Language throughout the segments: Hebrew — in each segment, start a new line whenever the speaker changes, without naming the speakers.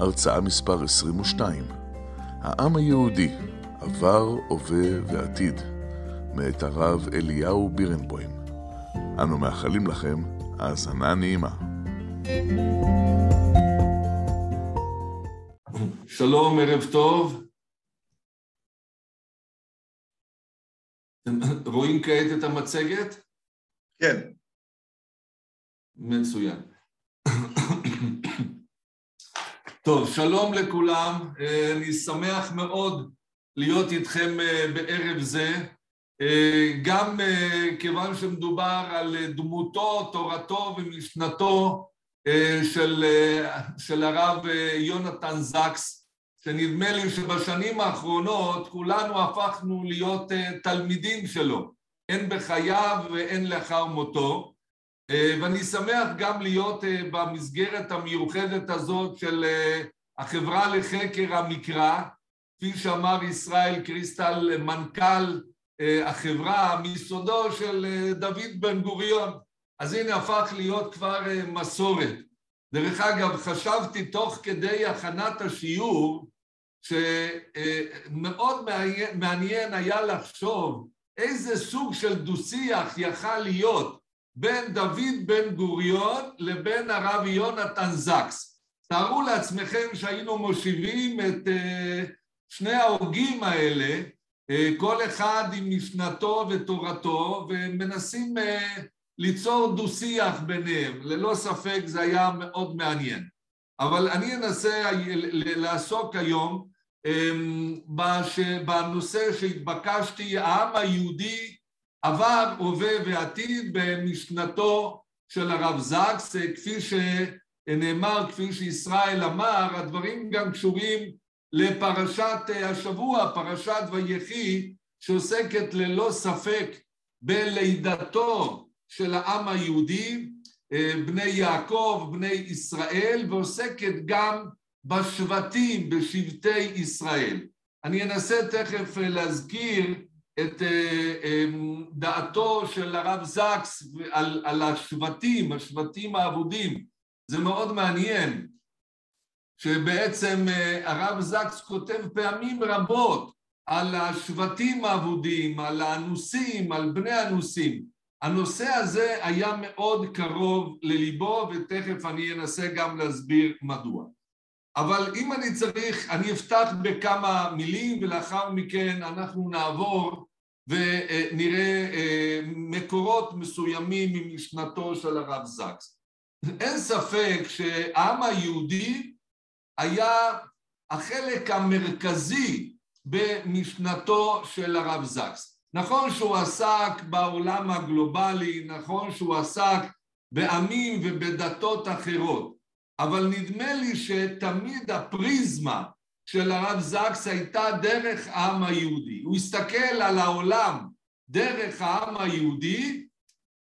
הרצאה מספר 22, העם היהודי, עבר, הווה ועתיד, מאת הרב אליהו בירנבוים. אנו מאחלים לכם האזנה נעימה.
שלום, ערב טוב. אתם רואים כעת את המצגת?
כן.
מצוין. טוב, שלום לכולם, אני שמח מאוד להיות איתכם בערב זה, גם כיוון שמדובר על דמותו, תורתו ומשנתו של, של הרב יונתן זקס, שנדמה לי שבשנים האחרונות כולנו הפכנו להיות תלמידים שלו, הן בחייו והן לאחר מותו, ואני שמח גם להיות במסגרת המיוחדת הזאת של החברה לחקר המקרא, כפי שאמר ישראל קריסטל, מנכ"ל החברה, מיסודו של דוד בן גוריון. אז הנה הפך להיות כבר מסורת. דרך אגב, חשבתי תוך כדי הכנת השיעור, שמאוד מעניין היה לחשוב איזה סוג של דו-שיח יכל להיות בין דוד בן גוריון לבין הרב יונתן זקס. תארו לעצמכם שהיינו מושיבים את שני ההוגים האלה, כל אחד עם משנתו ותורתו, ומנסים ליצור דו-שיח ביניהם. ללא ספק זה היה מאוד מעניין. אבל אני אנסה לעסוק היום בנושא שהתבקשתי, העם היהודי עבר, הווה ועתיד במשנתו של הרב זקס, כפי שנאמר, כפי שישראל אמר, הדברים גם קשורים לפרשת השבוע, פרשת ויחי, שעוסקת ללא ספק בלידתו של העם היהודי, בני יעקב, בני ישראל, ועוסקת גם בשבטים, בשבטי ישראל. אני אנסה תכף להזכיר את דעתו של הרב זקס על, על השבטים, השבטים האבודים. זה מאוד מעניין, שבעצם הרב זקס כותב פעמים רבות על השבטים האבודים, על האנוסים, על בני האנוסים. הנושא הזה היה מאוד קרוב לליבו, ותכף אני אנסה גם להסביר מדוע. אבל אם אני צריך, אני אפתח בכמה מילים, ולאחר מכן אנחנו נעבור ונראה מקורות מסוימים ממשנתו של הרב זקס. אין ספק שהעם היהודי היה החלק המרכזי במשנתו של הרב זקס. נכון שהוא עסק בעולם הגלובלי, נכון שהוא עסק בעמים ובדתות אחרות, אבל נדמה לי שתמיד הפריזמה של הרב זקס הייתה דרך העם היהודי. הוא הסתכל על העולם דרך העם היהודי,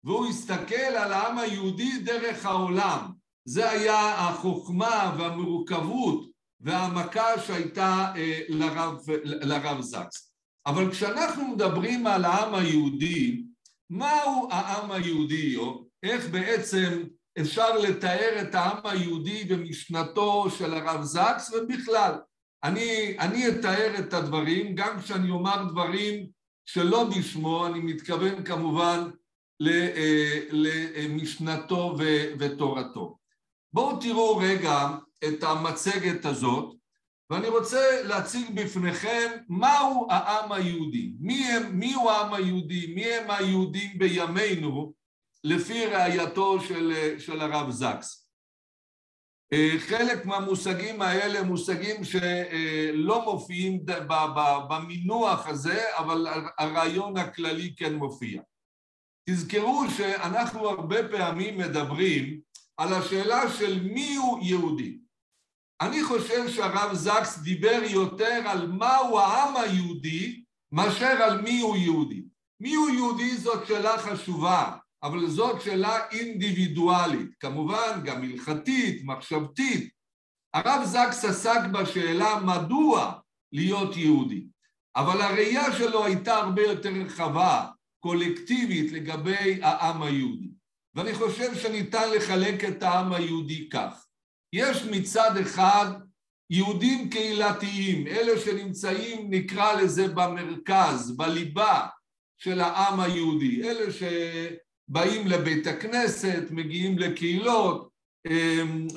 והוא הסתכל על העם היהודי דרך העולם. זה היה החוכמה והמורכבות והעמקה שהייתה לרב, לרב זקס. אבל כשאנחנו מדברים על העם היהודי, מהו העם היהודי, או איך בעצם אפשר לתאר את העם היהודי במשנתו של הרב זקס ובכלל. אני, אני אתאר את הדברים, גם כשאני אומר דברים שלא בשמו, אני מתכוון כמובן למשנתו ותורתו. בואו תראו רגע את המצגת הזאת, ואני רוצה להציג בפניכם מהו העם היהודי, מי הם, מי הוא העם היהודי, מי הם היהודים בימינו, לפי ראייתו של, של הרב זקס. חלק מהמושגים האלה מושגים שלא מופיעים במינוח הזה, אבל הרעיון הכללי כן מופיע. תזכרו שאנחנו הרבה פעמים מדברים על השאלה של מי הוא יהודי. אני חושב שהרב זקס דיבר יותר על מהו העם היהודי מאשר על מי הוא יהודי. מי הוא יהודי זאת שאלה חשובה, אבל זאת שאלה אינדיבידואלית, כמובן גם הלכתית, מחשבתית. הרב זקס עסק בשאלה מדוע להיות יהודי, אבל הראייה שלו הייתה הרבה יותר רחבה, קולקטיבית, לגבי העם היהודי. ואני חושב שניתן לחלק את העם היהודי כך. יש מצד אחד יהודים קהילתיים, אלה שנמצאים נקרא לזה במרכז, בליבה של העם היהודי, אלה שבאים לבית הכנסת, מגיעים לקהילות,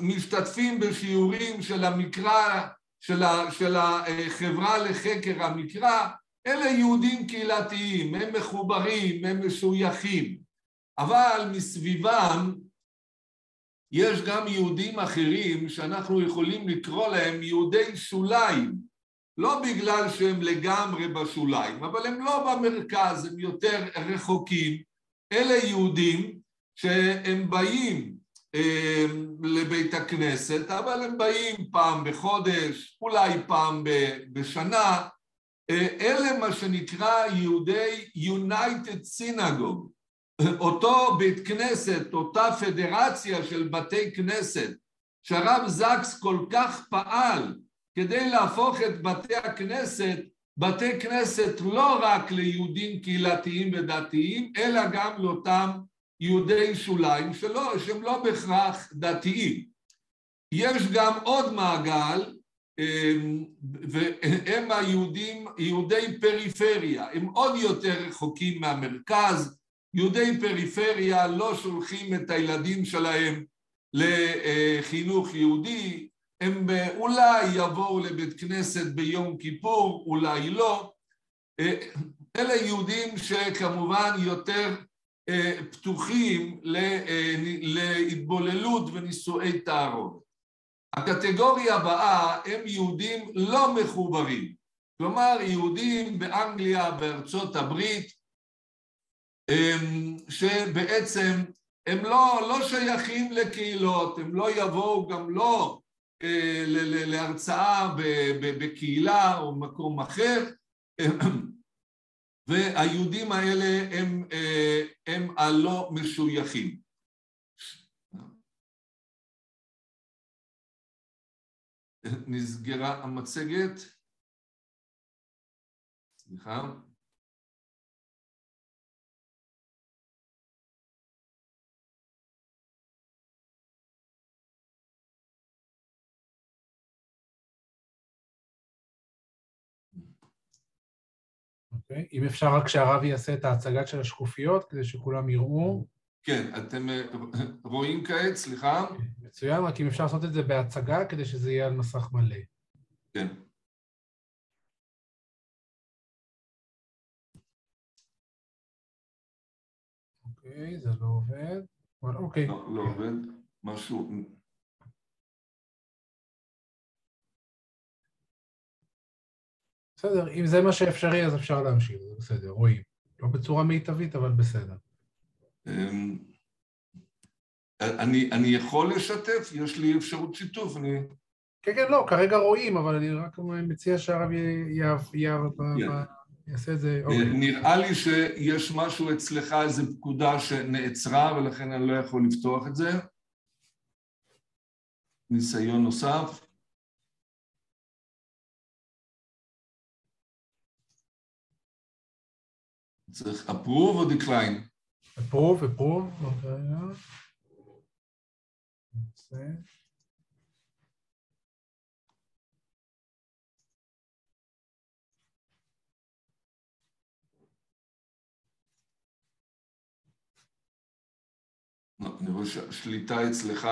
משתתפים בשיעורים של המקרא, של, ה, של החברה לחקר המקרא, אלה יהודים קהילתיים, הם מחוברים, הם משויכים, אבל מסביבם יש גם יהודים אחרים שאנחנו יכולים לקרוא להם יהודי שוליים, לא בגלל שהם לגמרי בשוליים, אבל הם לא במרכז, הם יותר רחוקים. אלה יהודים שהם באים אה, לבית הכנסת, אבל הם באים פעם בחודש, אולי פעם בשנה. אה, אלה מה שנקרא יהודי United Synagogue. אותו בית כנסת, אותה פדרציה של בתי כנסת, שהרב זקס כל כך פעל כדי להפוך את בתי הכנסת, בתי כנסת לא רק ליהודים קהילתיים ודתיים, אלא גם לאותם יהודי שוליים שלא, שהם לא בהכרח דתיים. יש גם עוד מעגל, אמ, והם היהודים, יהודי פריפריה, הם עוד יותר רחוקים מהמרכז, יהודי פריפריה לא שולחים את הילדים שלהם לחינוך יהודי, הם אולי יבואו לבית כנסת ביום כיפור, אולי לא. אלה יהודים שכמובן יותר פתוחים להתבוללות ונישואי תערובת. הקטגוריה הבאה הם יהודים לא מחוברים, כלומר יהודים באנגליה, בארצות הברית, שבעצם הם לא, לא שייכים לקהילות, הם לא יבואו גם לא אה, להרצאה בקהילה או מקום אחר, והיהודים האלה הם, אה, הם הלא משויכים. נסגרה המצגת. סליחה.
אוקיי? אם אפשר רק שהרב יעשה את ההצגה של השקופיות כדי שכולם יראו.
כן, אתם אה, רואים כעת, סליחה?
מצוין, רק אם אפשר לעשות את זה בהצגה כדי שזה יהיה על מסך מלא.
כן.
אוקיי, זה לא עובד. אוקיי.
לא, לא עובד. משהו...
בסדר, אם זה מה שאפשרי אז אפשר להמשיך, זה בסדר, רואים. לא בצורה מיטבית, אבל בסדר.
אמ, אני, אני יכול לשתף? יש לי אפשרות שיתוף, אני...
כן, כן, לא, כרגע רואים, אבל אני רק מציע שהרב כן. יעשה את זה.
אוקיי. נראה לי שיש משהו אצלך, איזו פקודה שנעצרה, ולכן אני לא יכול לפתוח את זה. ניסיון נוסף. צריך approve או decline?
approve, approve,
לא, אני רואה שהשליטה אצלך.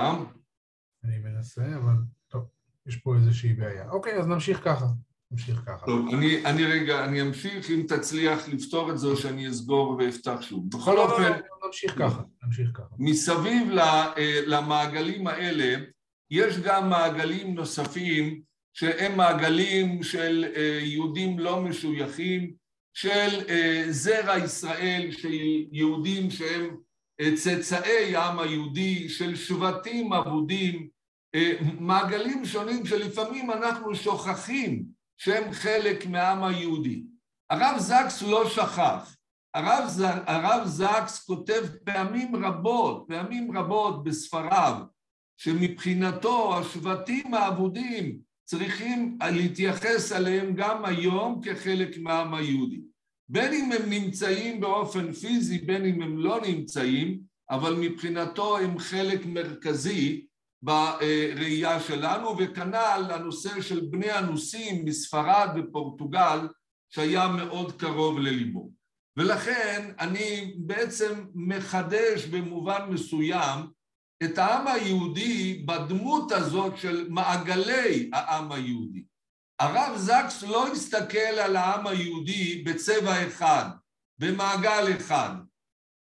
אני מנסה, אבל טוב, יש פה איזושהי בעיה. אוקיי, אז נמשיך ככה. נמשיך ככה.
טוב, אני, אני רגע, אני אמשיך, אם תצליח לפתור את זה או שאני אסגור ואפתח שוב. בכל לא, אופן... לא,
לא, נמשיך ככה, נמשיך ככה.
מסביב אה, למעגלים האלה, יש גם מעגלים נוספים שהם מעגלים של אה, יהודים לא משויכים, של אה, זרע ישראל, של יהודים שהם צאצאי העם היהודי, של שבטים אבודים, מעגלים שונים שלפעמים אנחנו שוכחים שהם חלק מהעם היהודי. הרב זקס לא שכח, הרב, הרב זקס כותב פעמים רבות, פעמים רבות בספריו, שמבחינתו השבטים האבודים צריכים להתייחס אליהם גם היום כחלק מהעם היהודי. בין אם הם נמצאים באופן פיזי, בין אם הם לא נמצאים, אבל מבחינתו הם חלק מרכזי בראייה שלנו, וכנ"ל הנושא של בני אנוסים מספרד ופורטוגל, שהיה מאוד קרוב לליבו. ולכן אני בעצם מחדש במובן מסוים את העם היהודי בדמות הזאת של מעגלי העם היהודי. הרב זקס לא הסתכל על העם היהודי בצבע אחד, במעגל אחד,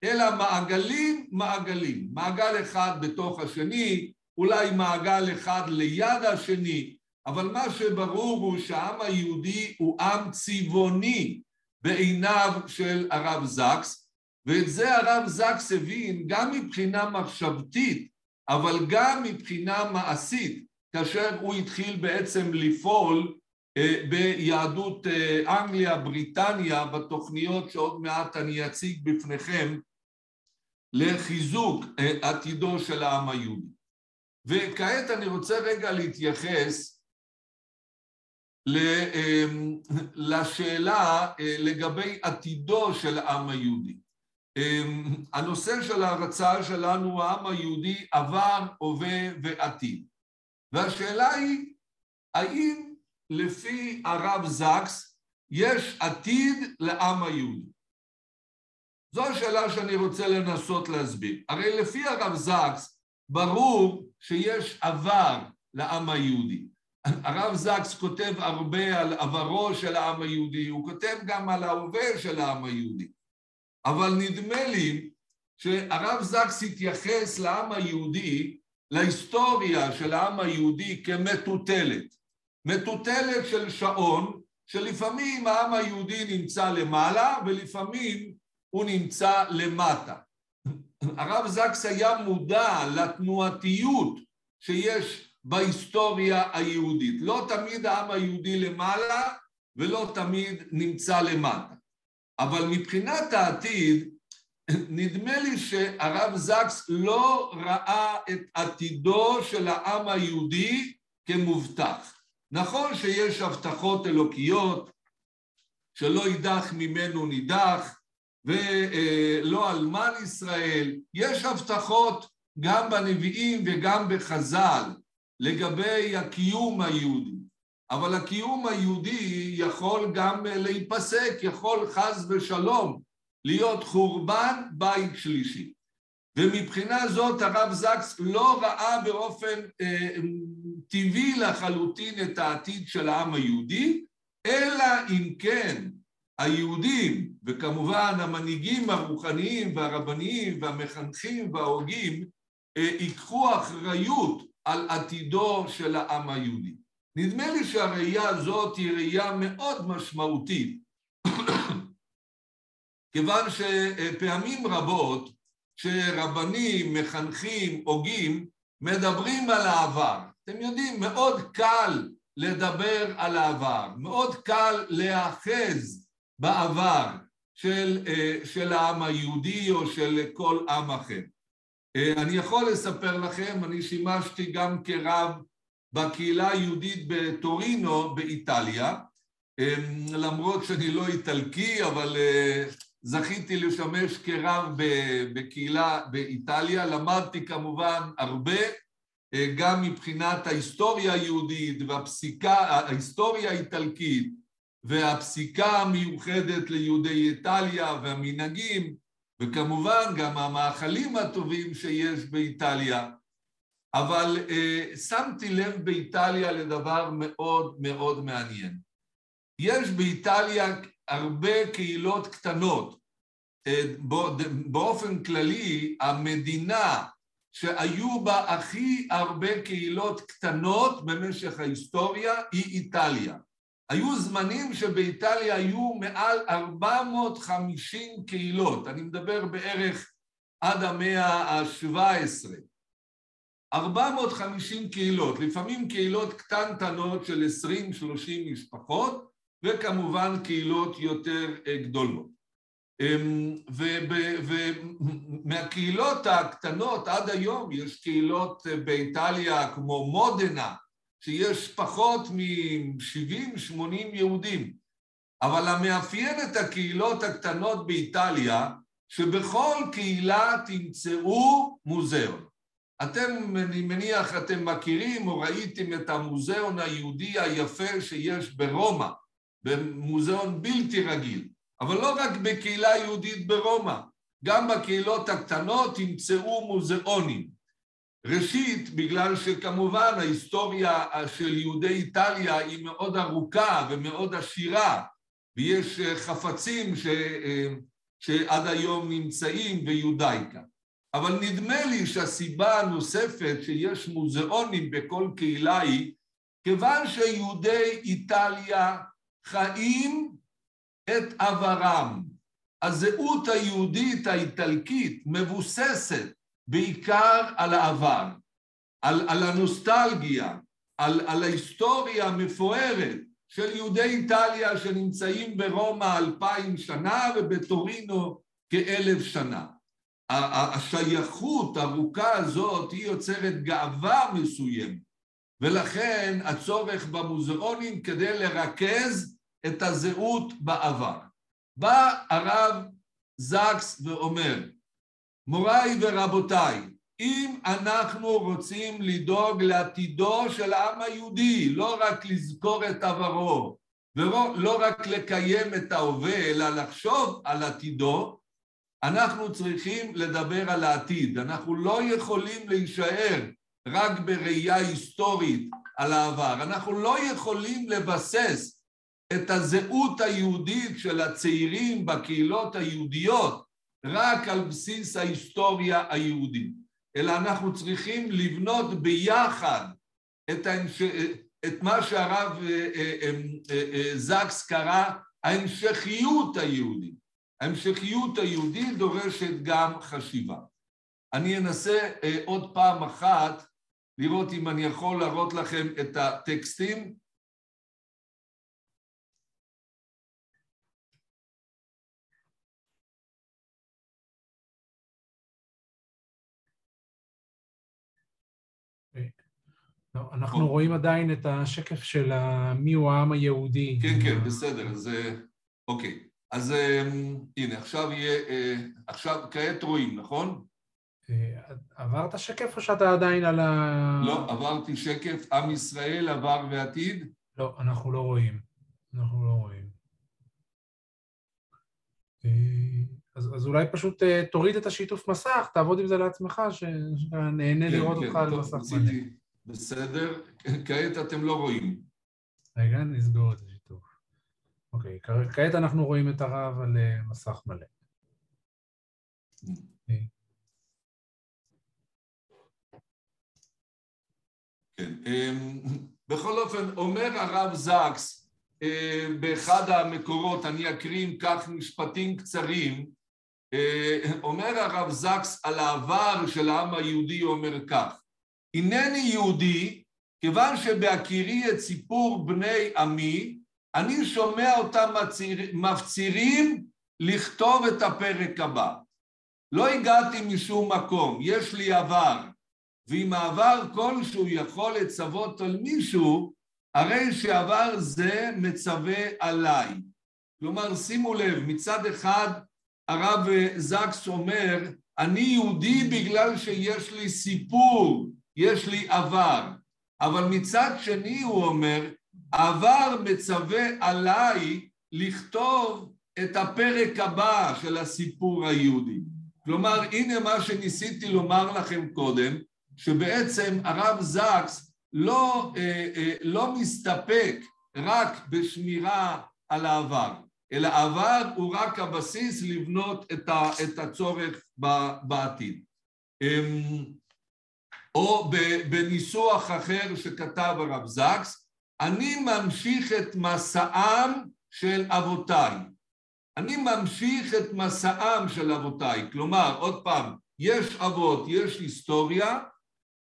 אלא מעגלים מעגלים, מעגל אחד בתוך השני, אולי מעגל אחד ליד השני, אבל מה שברור הוא שהעם היהודי הוא עם צבעוני בעיניו של הרב זקס, ואת זה הרב זקס הבין גם מבחינה מחשבתית, אבל גם מבחינה מעשית, כאשר הוא התחיל בעצם לפעול אה, ביהדות אה, אנגליה, בריטניה, בתוכניות שעוד מעט אני אציג בפניכם, לחיזוק אה, עתידו של העם היהודי. וכעת אני רוצה רגע להתייחס לשאלה לגבי עתידו של העם היהודי. הנושא של ההרצאה שלנו, העם היהודי, עבר, הווה ועתיד. והשאלה היא, האם לפי הרב זקס, יש עתיד לעם היהודי. זו השאלה שאני רוצה לנסות להסביר. הרי לפי הרב זקס, ברור שיש עבר לעם היהודי. הרב זקס כותב הרבה על עברו של העם היהודי, הוא כותב גם על ההווה של העם היהודי. אבל נדמה לי שהרב זקס התייחס לעם היהודי, להיסטוריה של העם היהודי כמטוטלת. מטוטלת של שעון, שלפעמים העם היהודי נמצא למעלה ולפעמים הוא נמצא למטה. הרב זקס היה מודע לתנועתיות שיש בהיסטוריה היהודית. לא תמיד העם היהודי למעלה ולא תמיד נמצא למטה. אבל מבחינת העתיד, נדמה לי שהרב זקס לא ראה את עתידו של העם היהודי כמובטח. נכון שיש הבטחות אלוקיות, שלא יידח ממנו נידח, ולא אלמן ישראל, יש הבטחות גם בנביאים וגם בחז"ל לגבי הקיום היהודי, אבל הקיום היהודי יכול גם להיפסק, יכול חס ושלום להיות חורבן בית שלישי. ומבחינה זאת הרב זקס לא ראה באופן אה, טבעי לחלוטין את העתיד של העם היהודי, אלא אם כן היהודים, וכמובן המנהיגים הרוחניים והרבניים והמחנכים וההוגים, אה, ייקחו אחריות על עתידו של העם היהודי. נדמה לי שהראייה הזאת היא ראייה מאוד משמעותית, כיוון שפעמים רבות שרבנים, מחנכים, הוגים, מדברים על העבר. אתם יודעים, מאוד קל לדבר על העבר, מאוד קל להאחז בעבר של, אה, של העם היהודי או של כל עם אחר. אה, אני יכול לספר לכם, אני שימשתי גם כרב בקהילה היהודית בטורינו באיטליה, אה, למרות שאני לא איטלקי, אבל זכיתי לשמש כרב בקהילה באיטליה, למדתי כמובן הרבה, גם מבחינת ההיסטוריה היהודית והפסיקה, ההיסטוריה האיטלקית והפסיקה המיוחדת ליהודי איטליה והמנהגים, וכמובן גם המאכלים הטובים שיש באיטליה. אבל uh, שמתי לב באיטליה לדבר מאוד מאוד מעניין. יש באיטליה הרבה קהילות קטנות. אה, באופן כללי, המדינה שהיו בה הכי הרבה קהילות קטנות במשך ההיסטוריה היא איטליה. היו זמנים שבאיטליה היו מעל 450 קהילות, אני מדבר בערך עד המאה ה-17. 450 קהילות, לפעמים קהילות קטנטנות של 20-30 משפחות, וכמובן קהילות יותר אה, גדולות. אמ, ומהקהילות הקטנות עד היום יש קהילות אה, באיטליה כמו מודנה, שיש פחות מ-70-80 יהודים, אבל המאפיין את הקהילות הקטנות באיטליה, שבכל קהילה תמצאו מוזיאון. אתם, אני מניח, אתם מכירים או ראיתם את המוזיאון היהודי היפה שיש ברומא, במוזיאון בלתי רגיל, אבל לא רק בקהילה יהודית ברומא, גם בקהילות הקטנות תמצאו מוזיאונים. ראשית, בגלל שכמובן ההיסטוריה של יהודי איטליה היא מאוד ארוכה ומאוד עשירה, ויש חפצים ש... שעד היום נמצאים ביודאיקה. אבל נדמה לי שהסיבה הנוספת שיש מוזיאונים בכל קהילה היא כיוון שיהודי איטליה חיים את עברם. הזהות היהודית האיטלקית מבוססת בעיקר על העבר, על, על הנוסטלגיה, על, על ההיסטוריה המפוארת של יהודי איטליה שנמצאים ברומא אלפיים שנה ובטורינו כאלף שנה. השייכות הארוכה הזאת היא יוצרת גאווה מסוימת ולכן הצורך במוזיאונים כדי לרכז את הזהות בעבר. בא הרב זקס ואומר, מוריי ורבותיי, אם אנחנו רוצים לדאוג לעתידו של העם היהודי, לא רק לזכור את עברו ולא לא רק לקיים את ההווה, אלא לחשוב על עתידו, אנחנו צריכים לדבר על העתיד. אנחנו לא יכולים להישאר רק בראייה היסטורית על העבר. אנחנו לא יכולים לבסס את הזהות היהודית של הצעירים בקהילות היהודיות רק על בסיס ההיסטוריה היהודית, אלא אנחנו צריכים לבנות ביחד את, ההמש... את מה שהרב אה, אה, אה, זקס קרא ההמשכיות היהודית. ההמשכיות היהודית דורשת גם חשיבה. אני אנסה עוד פעם אחת לראות אם אני יכול להראות לכם את הטקסטים.
אנחנו רואים עדיין את השקף של מי הוא העם היהודי.
כן, כן, בסדר, אז אוקיי. אז הנה, עכשיו יהיה, עכשיו כעת רואים, נכון?
עברת שקף או שאתה עדיין על ה...
לא, עברתי שקף, עם ישראל, עבר ועתיד.
לא, אנחנו לא רואים. אנחנו לא רואים. אז, אז אולי פשוט תוריד את השיתוף מסך, תעבוד עם זה לעצמך, שנהנה כן, לראות כן, אותך על מסך מלא.
בסדר, כעת אתם לא רואים.
רגע, נסגור את השיתוף. אוקיי, כעת אנחנו רואים את הרב על מסך מלא.
כן. אמ, בכל אופן, אומר הרב זקס אה, באחד המקורות, אני אקריא עם כך משפטים קצרים, אה, אומר הרב זקס על העבר של העם היהודי, אומר כך: הנני יהודי, כיוון שבהכירי את סיפור בני עמי, אני שומע אותם מפצירים לכתוב את הפרק הבא. לא הגעתי משום מקום, יש לי עבר, ואם העבר כלשהו יכול לצוות על מישהו, הרי שעבר זה מצווה עליי. כלומר, שימו לב, מצד אחד הרב זקס אומר, אני יהודי בגלל שיש לי סיפור, יש לי עבר, אבל מצד שני הוא אומר, העבר מצווה עליי לכתוב את הפרק הבא של הסיפור היהודי. כלומר, הנה מה שניסיתי לומר לכם קודם, שבעצם הרב זקס לא, אה, אה, לא מסתפק רק בשמירה על העבר, אלא העבר הוא רק הבסיס לבנות את הצורך בעתיד. או בניסוח אחר שכתב הרב זקס, אני ממשיך את מסעם של אבותיי. אני ממשיך את מסעם של אבותיי. כלומר, עוד פעם, יש אבות, יש היסטוריה,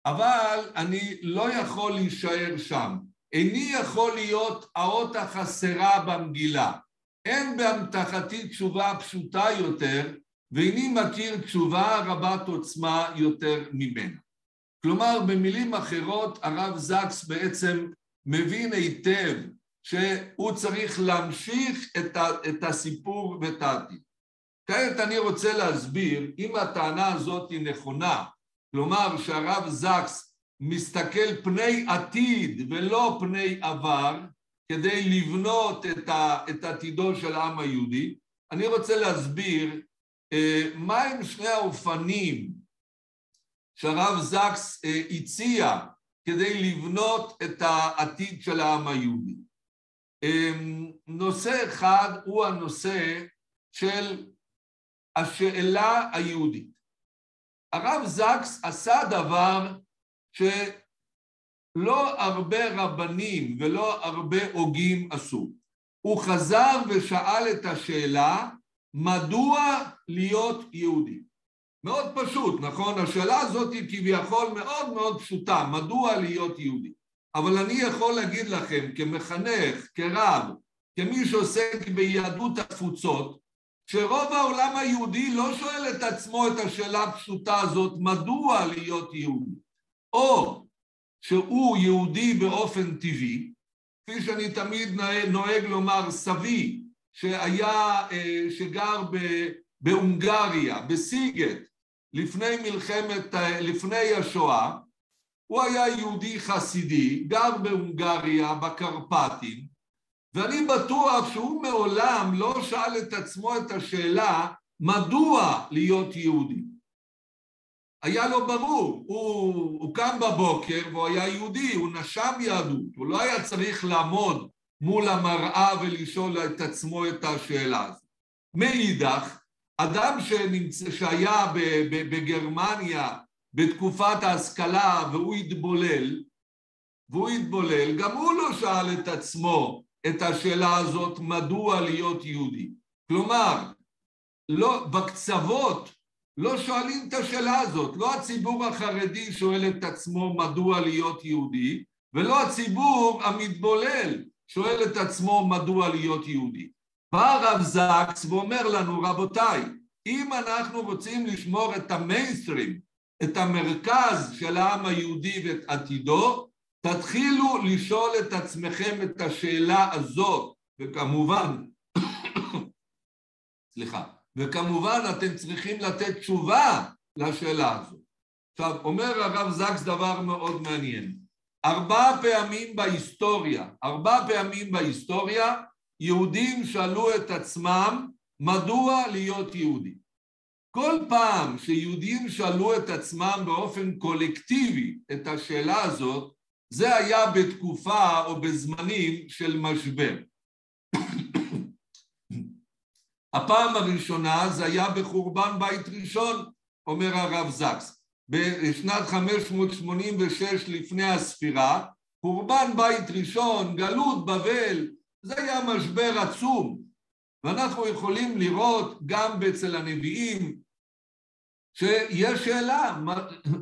אבל אני לא יכול להישאר שם. איני יכול להיות האות החסרה במגילה. אין באמתחתי תשובה פשוטה יותר, ואיני מכיר תשובה רבת עוצמה יותר ממנה. כלומר, במילים אחרות, הרב זקס בעצם מבין היטב שהוא צריך להמשיך את, ה, את הסיפור ואת העתיד. כעת אני רוצה להסביר, אם הטענה הזאת היא נכונה, כלומר שהרב זקס מסתכל פני עתיד ולא פני עבר, כדי לבנות את, ה, את עתידו של העם היהודי, אני רוצה להסביר אה, מהם שני האופנים שהרב זקס אה, הציע כדי לבנות את העתיד של העם היהודי. אה, נושא אחד הוא הנושא של השאלה היהודית. הרב זקס עשה דבר שלא הרבה רבנים ולא הרבה הוגים עשו. הוא חזר ושאל את השאלה מדוע להיות יהודי? מאוד פשוט, נכון? השאלה הזאת היא כביכול מאוד מאוד פשוטה, מדוע להיות יהודי? אבל אני יכול להגיד לכם כמחנך, כרב, כמי שעוסק ביהדות התפוצות, שרוב העולם היהודי לא שואל את עצמו את השאלה הפשוטה הזאת, מדוע להיות יהודי? או שהוא יהודי באופן טבעי, כפי שאני תמיד נוהג לומר, סבי, שהיה, אה, שגר בהונגריה, בסיגט, לפני מלחמת, לפני השואה, הוא היה יהודי חסידי, גר בהונגריה, בקרפטים, ואני בטוח שהוא מעולם לא שאל את עצמו את השאלה מדוע להיות יהודי. היה לו ברור, הוא, הוא קם בבוקר והוא היה יהודי, הוא נשם יהדות, הוא לא היה צריך לעמוד מול המראה ולשאול את עצמו את השאלה הזאת. מאידך, אדם שנמצא, שהיה בגרמניה בתקופת ההשכלה והוא התבולל, והוא התבולל, גם הוא לא שאל את עצמו את השאלה הזאת מדוע להיות יהודי. כלומר, לא, בקצוות לא שואלים את השאלה הזאת, לא הציבור החרדי שואל את עצמו מדוע להיות יהודי, ולא הציבור המתבולל שואל את עצמו מדוע להיות יהודי. בא הרב זקס ואומר לנו, רבותיי, אם אנחנו רוצים לשמור את המיינסטרים, את המרכז של העם היהודי ואת עתידו, תתחילו לשאול את עצמכם את השאלה הזאת, וכמובן, סליחה, וכמובן אתם צריכים לתת תשובה לשאלה הזאת. עכשיו, אומר הרב זקס דבר מאוד מעניין. ארבע פעמים בהיסטוריה, ארבע פעמים בהיסטוריה, יהודים שאלו את עצמם מדוע להיות יהודי. כל פעם שיהודים שאלו את עצמם באופן קולקטיבי את השאלה הזאת, זה היה בתקופה או בזמנים של משבר. הפעם הראשונה זה היה בחורבן בית ראשון, אומר הרב זקס. בשנת 586 לפני הספירה, חורבן בית ראשון, גלות בבל, זה היה משבר עצום. ואנחנו יכולים לראות גם אצל הנביאים שיש שאלה,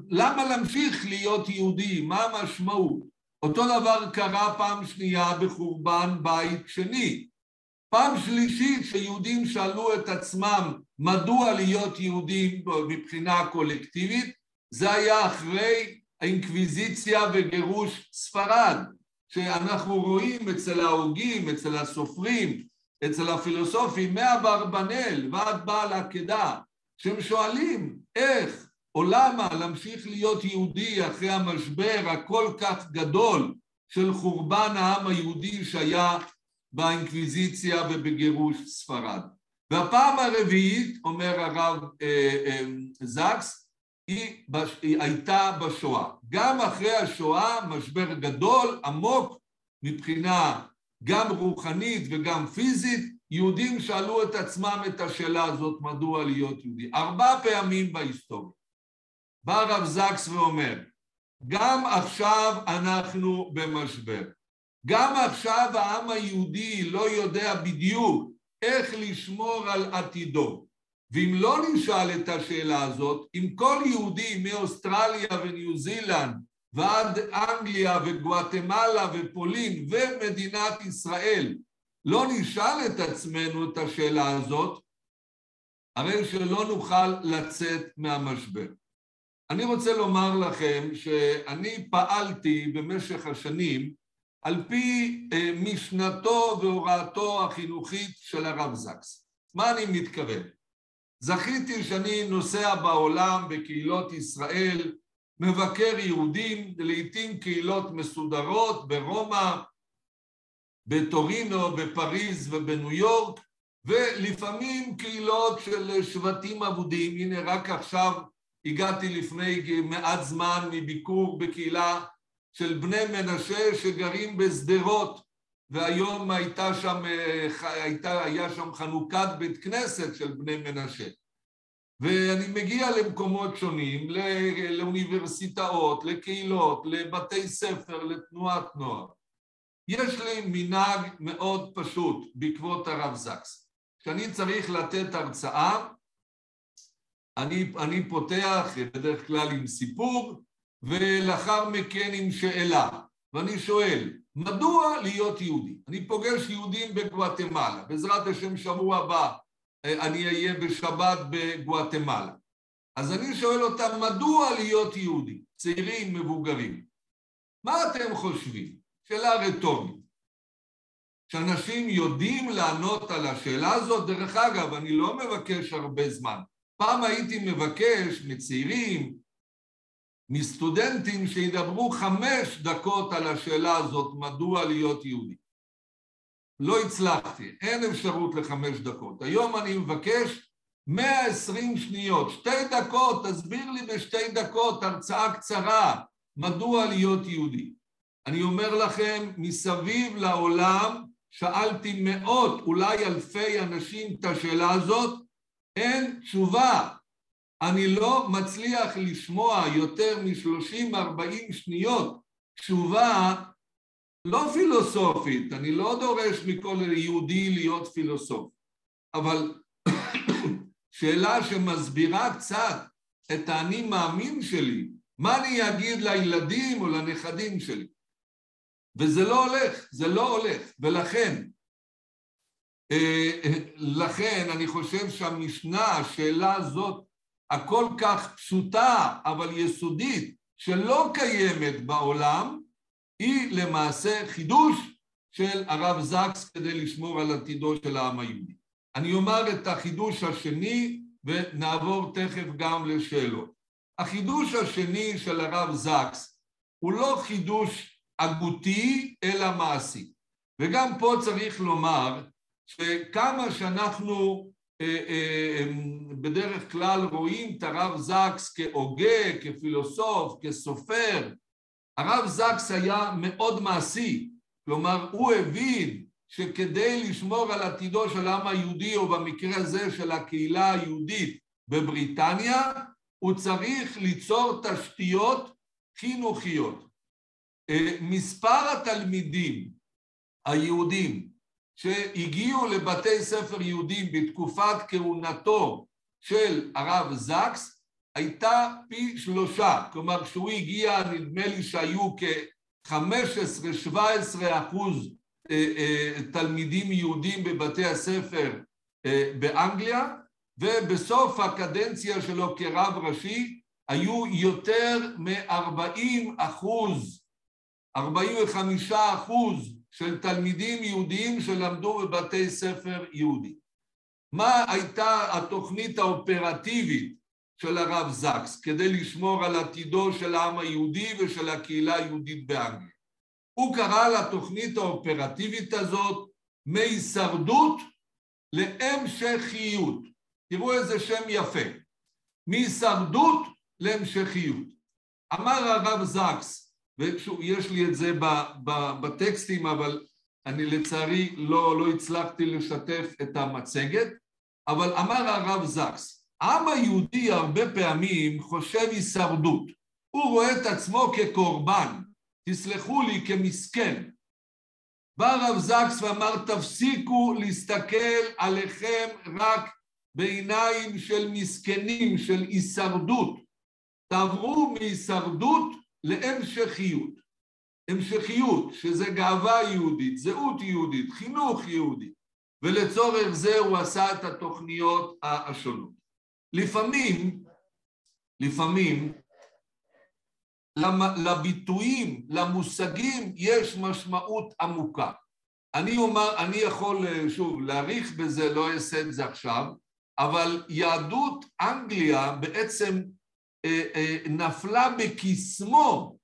למה להמשיך להיות יהודי? מה המשמעות? אותו דבר קרה פעם שנייה בחורבן בית שני. פעם שלישית שיהודים שאלו את עצמם מדוע להיות יהודים מבחינה קולקטיבית, זה היה אחרי האינקוויזיציה וגירוש ספרד, שאנחנו רואים אצל ההוגים, אצל הסופרים, אצל הפילוסופים, מאברבנאל ועד בעל עקדה, שהם שואלים איך או למה להמשיך להיות יהודי אחרי המשבר הכל כך גדול של חורבן העם היהודי שהיה באינקוויזיציה ובגירוש ספרד. והפעם הרביעית, אומר הרב אה, אה, זקס, היא. היא הייתה בשואה. גם אחרי השואה, משבר גדול, עמוק, מבחינה גם רוחנית וגם פיזית, יהודים שאלו את עצמם את השאלה הזאת, מדוע להיות יהודי. ארבע פעמים בהיסטוריה. בא הרב זקס ואומר, גם עכשיו אנחנו במשבר. גם עכשיו העם היהודי לא יודע בדיוק איך לשמור על עתידו. ואם לא נשאל את השאלה הזאת, אם כל יהודי מאוסטרליה וניו זילנד ועד אנגליה וגואטמלה ופולין ומדינת ישראל לא נשאל את עצמנו את השאלה הזאת, הרי שלא נוכל לצאת מהמשבר. אני רוצה לומר לכם שאני פעלתי במשך השנים על פי אה, משנתו והוראתו החינוכית של הרב זקס. מה אני מתכוון? זכיתי שאני נוסע בעולם בקהילות ישראל, מבקר יהודים, לעיתים קהילות מסודרות ברומא, בטורינו, בפריז ובניו יורק, ולפעמים קהילות של שבטים אבודים. הנה רק עכשיו הגעתי לפני מעט זמן מביקור בקהילה של בני מנשה שגרים בשדרות, והיום הייתה שם, הייתה, היה שם חנוכת בית כנסת של בני מנשה. ואני מגיע למקומות שונים, לאוניברסיטאות, לקהילות, לבתי ספר, לתנועת נוער. יש לי מנהג מאוד פשוט בעקבות הרב זקס. כשאני צריך לתת הרצאה, אני, אני פותח בדרך כלל עם סיפור, ולאחר מכן עם שאלה. ואני שואל, מדוע להיות יהודי? אני פוגש יהודים בגואטמלה, בעזרת השם שבוע הבא אה, אני אהיה בשבת בגואטמלה. אז אני שואל אותם, מדוע להיות יהודי? צעירים, מבוגרים. מה אתם חושבים? שאלה רטורית. שאנשים יודעים לענות על השאלה הזאת, דרך אגב, אני לא מבקש הרבה זמן. פעם הייתי מבקש מצעירים, מסטודנטים שידברו חמש דקות על השאלה הזאת, מדוע להיות יהודי. לא הצלחתי, אין אפשרות לחמש דקות. היום אני מבקש 120 שניות, שתי דקות, תסביר לי בשתי דקות, הרצאה קצרה, מדוע להיות יהודי. אני אומר לכם, מסביב לעולם שאלתי מאות, אולי אלפי אנשים את השאלה הזאת, אין תשובה. אני לא מצליח לשמוע יותר מ-30-40 שניות תשובה לא פילוסופית, אני לא דורש מכל יהודי להיות פילוסוף, אבל שאלה שמסבירה קצת את האני מאמין שלי, מה אני אגיד לילדים או לנכדים שלי? וזה לא הולך, זה לא הולך, ולכן, אה, לכן אני חושב שהמשנה, השאלה הזאת הכל כך פשוטה אבל יסודית, שלא קיימת בעולם, היא למעשה חידוש של הרב זקס כדי לשמור על עתידו של העם היהודי. אני אומר את החידוש השני ונעבור תכף גם לשאלות. החידוש השני של הרב זקס הוא לא חידוש הגותי אלא מעשי. וגם פה צריך לומר שכמה שאנחנו בדרך כלל רואים את הרב זקס כהוגה, כפילוסוף, כסופר, הרב זקס היה מאוד מעשי, כלומר הוא הבין שכדי לשמור על עתידו של העם היהודי, או במקרה הזה של הקהילה היהודית בבריטניה, הוא צריך ליצור תשתיות חינוכיות. אה, מספר התלמידים היהודים שהגיעו לבתי ספר יהודים בתקופת כהונתו של הרב זקס הייתה פי שלושה, כלומר כשהוא הגיע נדמה לי שהיו כ-15-17 אחוז אה, אה, תלמידים יהודים בבתי הספר אה, באנגליה ובסוף הקדנציה שלו כרב ראשי היו יותר מ-40 אחוז, 45 אחוז של תלמידים יהודיים שלמדו בבתי ספר יהודיים. מה הייתה התוכנית האופרטיבית של הרב זקס כדי לשמור על עתידו של העם היהודי ושל הקהילה היהודית באנגליה? הוא קרא לתוכנית האופרטיבית הזאת מהישרדות להמשכיות. תראו איזה שם יפה. מהישרדות להמשכיות. אמר הרב זקס, ויש לי את זה בטקסטים, אבל אני לצערי לא, לא הצלחתי לשתף את המצגת, אבל אמר הרב זקס, העם היהודי הרבה פעמים חושב הישרדות, הוא רואה את עצמו כקורבן, תסלחו לי, כמסכן. בא הרב זקס ואמר, תפסיקו להסתכל עליכם רק בעיניים של מסכנים, של הישרדות. תעברו מהישרדות להמשכיות. המשכיות, שזה גאווה יהודית, זהות יהודית, חינוך יהודי, ולצורך זה הוא עשה את התוכניות השונות. לפעמים, לפעמים, לביטויים, למושגים, יש משמעות עמוקה. אני אומר, אני יכול, שוב, להעריך בזה, לא אעשה את זה עכשיו, אבל יהדות אנגליה בעצם אה, אה, נפלה בקסמו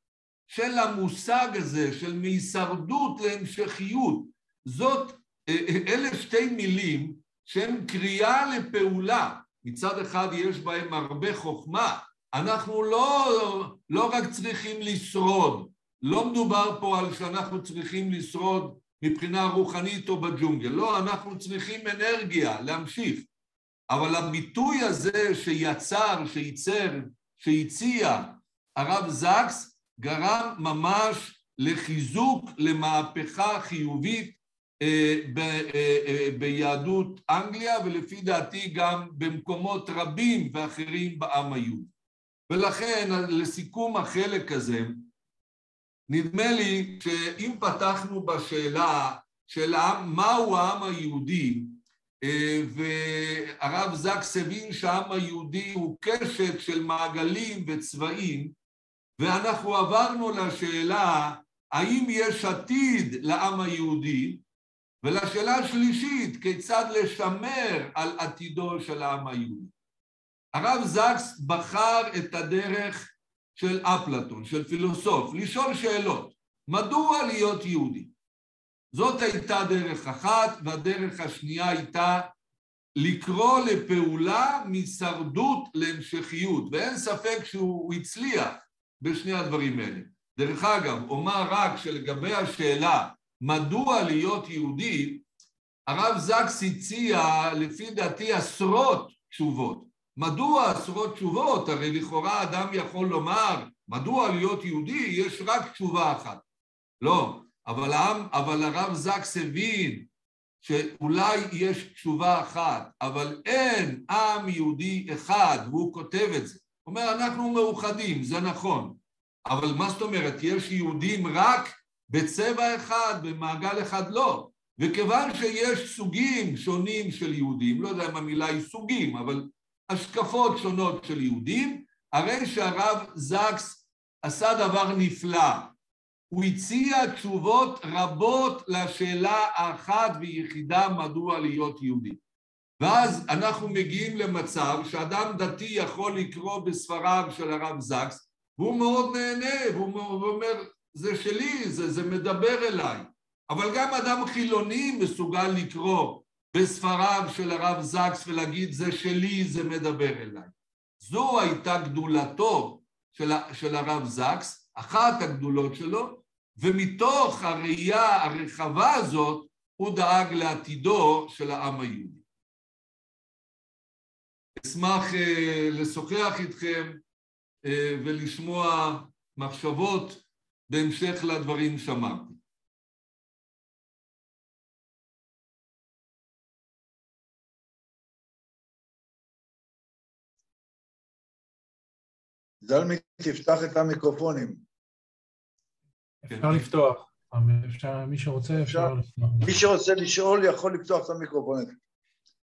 של המושג הזה, של מהישרדות להמשכיות. זאת, אה, אלה שתי מילים שהן קריאה לפעולה. מצד אחד יש בהם הרבה חוכמה, אנחנו לא, לא רק צריכים לשרוד, לא מדובר פה על שאנחנו צריכים לשרוד מבחינה רוחנית או בג'ונגל, לא, אנחנו צריכים אנרגיה להמשיך. אבל הביטוי הזה שיצר, שייצר, שהציע הרב זקס, גרם ממש לחיזוק, למהפכה חיובית אה, אה, אה, ביהדות אנגליה, ולפי דעתי גם במקומות רבים ואחרים בעם היהודי. ולכן, לסיכום החלק הזה, נדמה לי שאם פתחנו בשאלה של מהו העם היהודי, והרב זקס הבין שהעם היהודי הוא קשת של מעגלים וצבעים, ואנחנו עברנו לשאלה האם יש עתיד לעם היהודי, ולשאלה השלישית, כיצד לשמר על עתידו של העם היהודי. הרב זקס בחר את הדרך של אפלטון, של פילוסוף, לשאול שאלות. מדוע להיות יהודי? זאת הייתה דרך אחת, והדרך השנייה הייתה לקרוא לפעולה מהישרדות להמשכיות, ואין ספק שהוא הצליח בשני הדברים האלה. דרך אגב, אומר רק שלגבי השאלה מדוע להיות יהודי, הרב זקס הציע לפי דעתי עשרות תשובות. מדוע עשרות תשובות? הרי לכאורה אדם יכול לומר, מדוע להיות יהודי? יש רק תשובה אחת. לא, אבל, העם, אבל הרב זקס הבין שאולי יש תשובה אחת, אבל אין עם יהודי אחד, והוא כותב את זה. הוא אומר, אנחנו מאוחדים, זה נכון, אבל מה זאת אומרת, יש יהודים רק בצבע אחד, במעגל אחד? לא. וכיוון שיש סוגים שונים של יהודים, לא יודע אם המילה היא סוגים, אבל השקפות שונות של יהודים, הרי שהרב זקס עשה דבר נפלא. הוא הציע תשובות רבות לשאלה האחת ויחידה מדוע להיות יהודי. ואז אנחנו מגיעים למצב שאדם דתי יכול לקרוא בספריו של הרב זקס, והוא מאוד נהנה, והוא אומר, זה שלי, זה, זה מדבר אליי. אבל גם אדם חילוני מסוגל לקרוא בספריו של הרב זקס ולהגיד זה שלי, זה מדבר אליי. זו הייתה גדולתו של, של הרב זקס, אחת הגדולות שלו, ומתוך הראייה הרחבה הזאת הוא דאג לעתידו של העם היהודי. אשמח uh, לשוחח איתכם uh, ולשמוע מחשבות בהמשך לדברים שאמרתי.
זלמי, תפתח את המיקרופונים.
אפשר לפתוח. אפשר, מי שרוצה אפשר לפתוח.
מי שרוצה לשאול יכול לפתוח את המיקרופונים.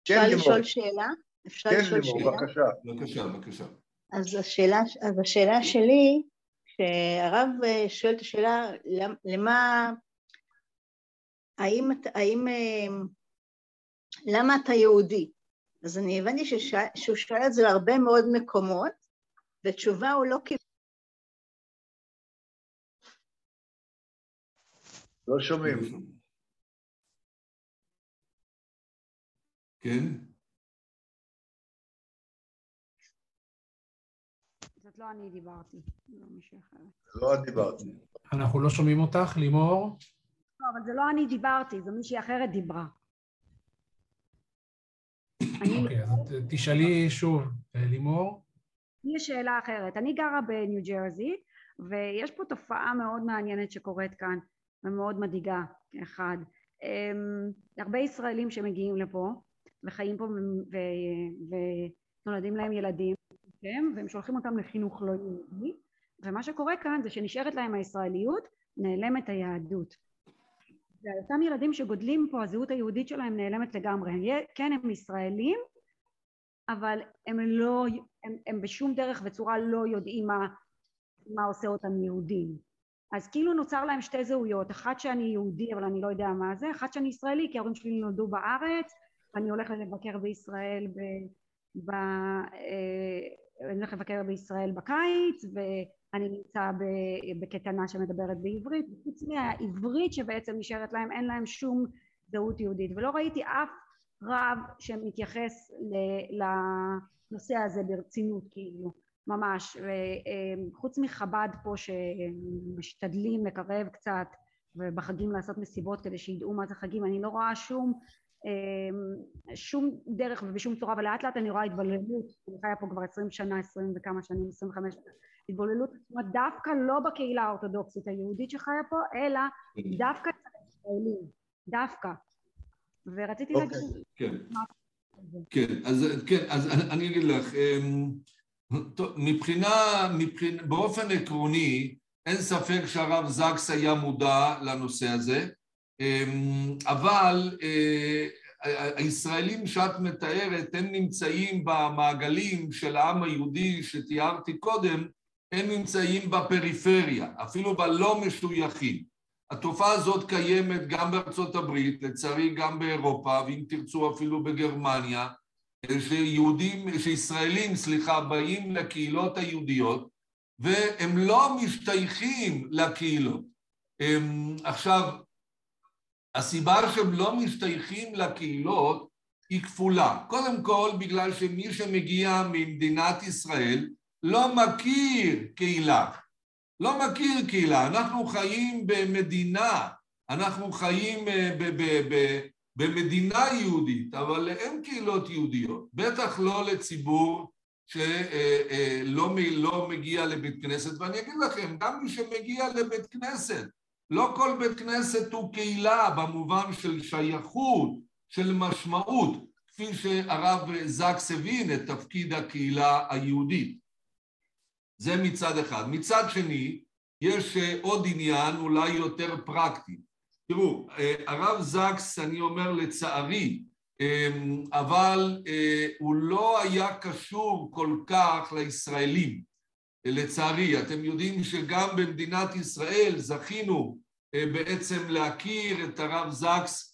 כן, אפשר לשאול שאלה? אפשר
כן, לשאול שאלה? בבקשה.
בבקשה, בבקשה.
אז השאלה, אז השאלה שלי, כשהרב שואל את השאלה, למה, האם, האם, למה אתה יהודי? אז אני הבנתי שהוא שואל את זה להרבה מאוד מקומות, ותשובה הוא לא קיבל.
לא שומעים.
כן?
זאת לא אני דיברתי, לא מישהו אחר.
לא את דיברת.
אנחנו לא שומעים אותך, לימור?
לא, אבל זה לא אני דיברתי, זו מישהי אחרת דיברה.
אוקיי, אז תשאלי שוב, לימור.
לי יש שאלה אחרת. אני גרה בניו ג'רזי, ויש פה תופעה מאוד מעניינת שקורית כאן, ומאוד מדאיגה, אחד. אמ, הרבה ישראלים שמגיעים לפה, וחיים פה ונולדים להם ילדים, כן? והם שולחים אותם לחינוך לא יהודי, ומה שקורה כאן זה שנשארת להם הישראליות, נעלמת היהדות. ואותם ילדים שגודלים פה, הזהות היהודית שלהם נעלמת לגמרי. כן, הם ישראלים, אבל הם לא, הם, הם בשום דרך וצורה לא יודעים מה, מה עושה אותם יהודים. אז כאילו נוצר להם שתי זהויות, אחת שאני יהודי אבל אני לא יודע מה זה, אחת שאני ישראלי כי ההורים שלי נולדו בארץ ואני הולכת לבקר בישראל ב... ב אה, אני הולכת לבקר בישראל בקיץ ואני נמצא בקטנה שמדברת בעברית, חוץ מהעברית שבעצם נשארת להם אין להם שום זהות יהודית. ולא ראיתי אף רב שמתייחס לנושא הזה ברצינות כאילו ממש וחוץ מחב"ד פה שמשתדלים לקרב קצת ובחגים לעשות מסיבות כדי שידעו מה זה חגים אני לא רואה שום שום דרך ובשום צורה ולאט לאט אני רואה התבוללות. אני חיה פה כבר עשרים שנה עשרים וכמה שנים עשרים וחמש התבוללות. דווקא לא בקהילה האורתודוקסית היהודית שחיה פה אלא דווקא הישראלים. דווקא. ורציתי
להגיד כן. כן אז כן אז אני אגיד לך טוב, מבחינה, מבחינה, באופן עקרוני, אין ספק שהרב זקס היה מודע לנושא הזה, אמ, אבל אה, הישראלים שאת מתארת, הם נמצאים במעגלים של העם היהודי שתיארתי קודם, הם נמצאים בפריפריה, אפילו בלא משויכים. התופעה הזאת קיימת גם בארצות הברית, לצערי גם באירופה, ואם תרצו אפילו בגרמניה, שיהודים, שישראלים, סליחה, באים לקהילות היהודיות והם לא משתייכים לקהילות. הם, עכשיו, הסיבה שהם לא משתייכים לקהילות היא כפולה. קודם כל, בגלל שמי שמגיע ממדינת ישראל לא מכיר קהילה. לא מכיר קהילה. אנחנו חיים במדינה, אנחנו חיים אה, ב- ב- ב- במדינה יהודית, אבל אין קהילות יהודיות, בטח לא לציבור שלא לא מגיע לבית כנסת, ואני אגיד לכם, גם מי שמגיע לבית כנסת, לא כל בית כנסת הוא קהילה במובן של שייכות, של משמעות, כפי שהרב זקס הבין את תפקיד הקהילה היהודית. זה מצד אחד. מצד שני, יש עוד עניין אולי יותר פרקטי. תראו, אה, הרב זקס, אני אומר לצערי, אמ, אבל אה, הוא לא היה קשור כל כך לישראלים, לצערי. אתם יודעים שגם במדינת ישראל זכינו אה, בעצם להכיר את הרב זקס,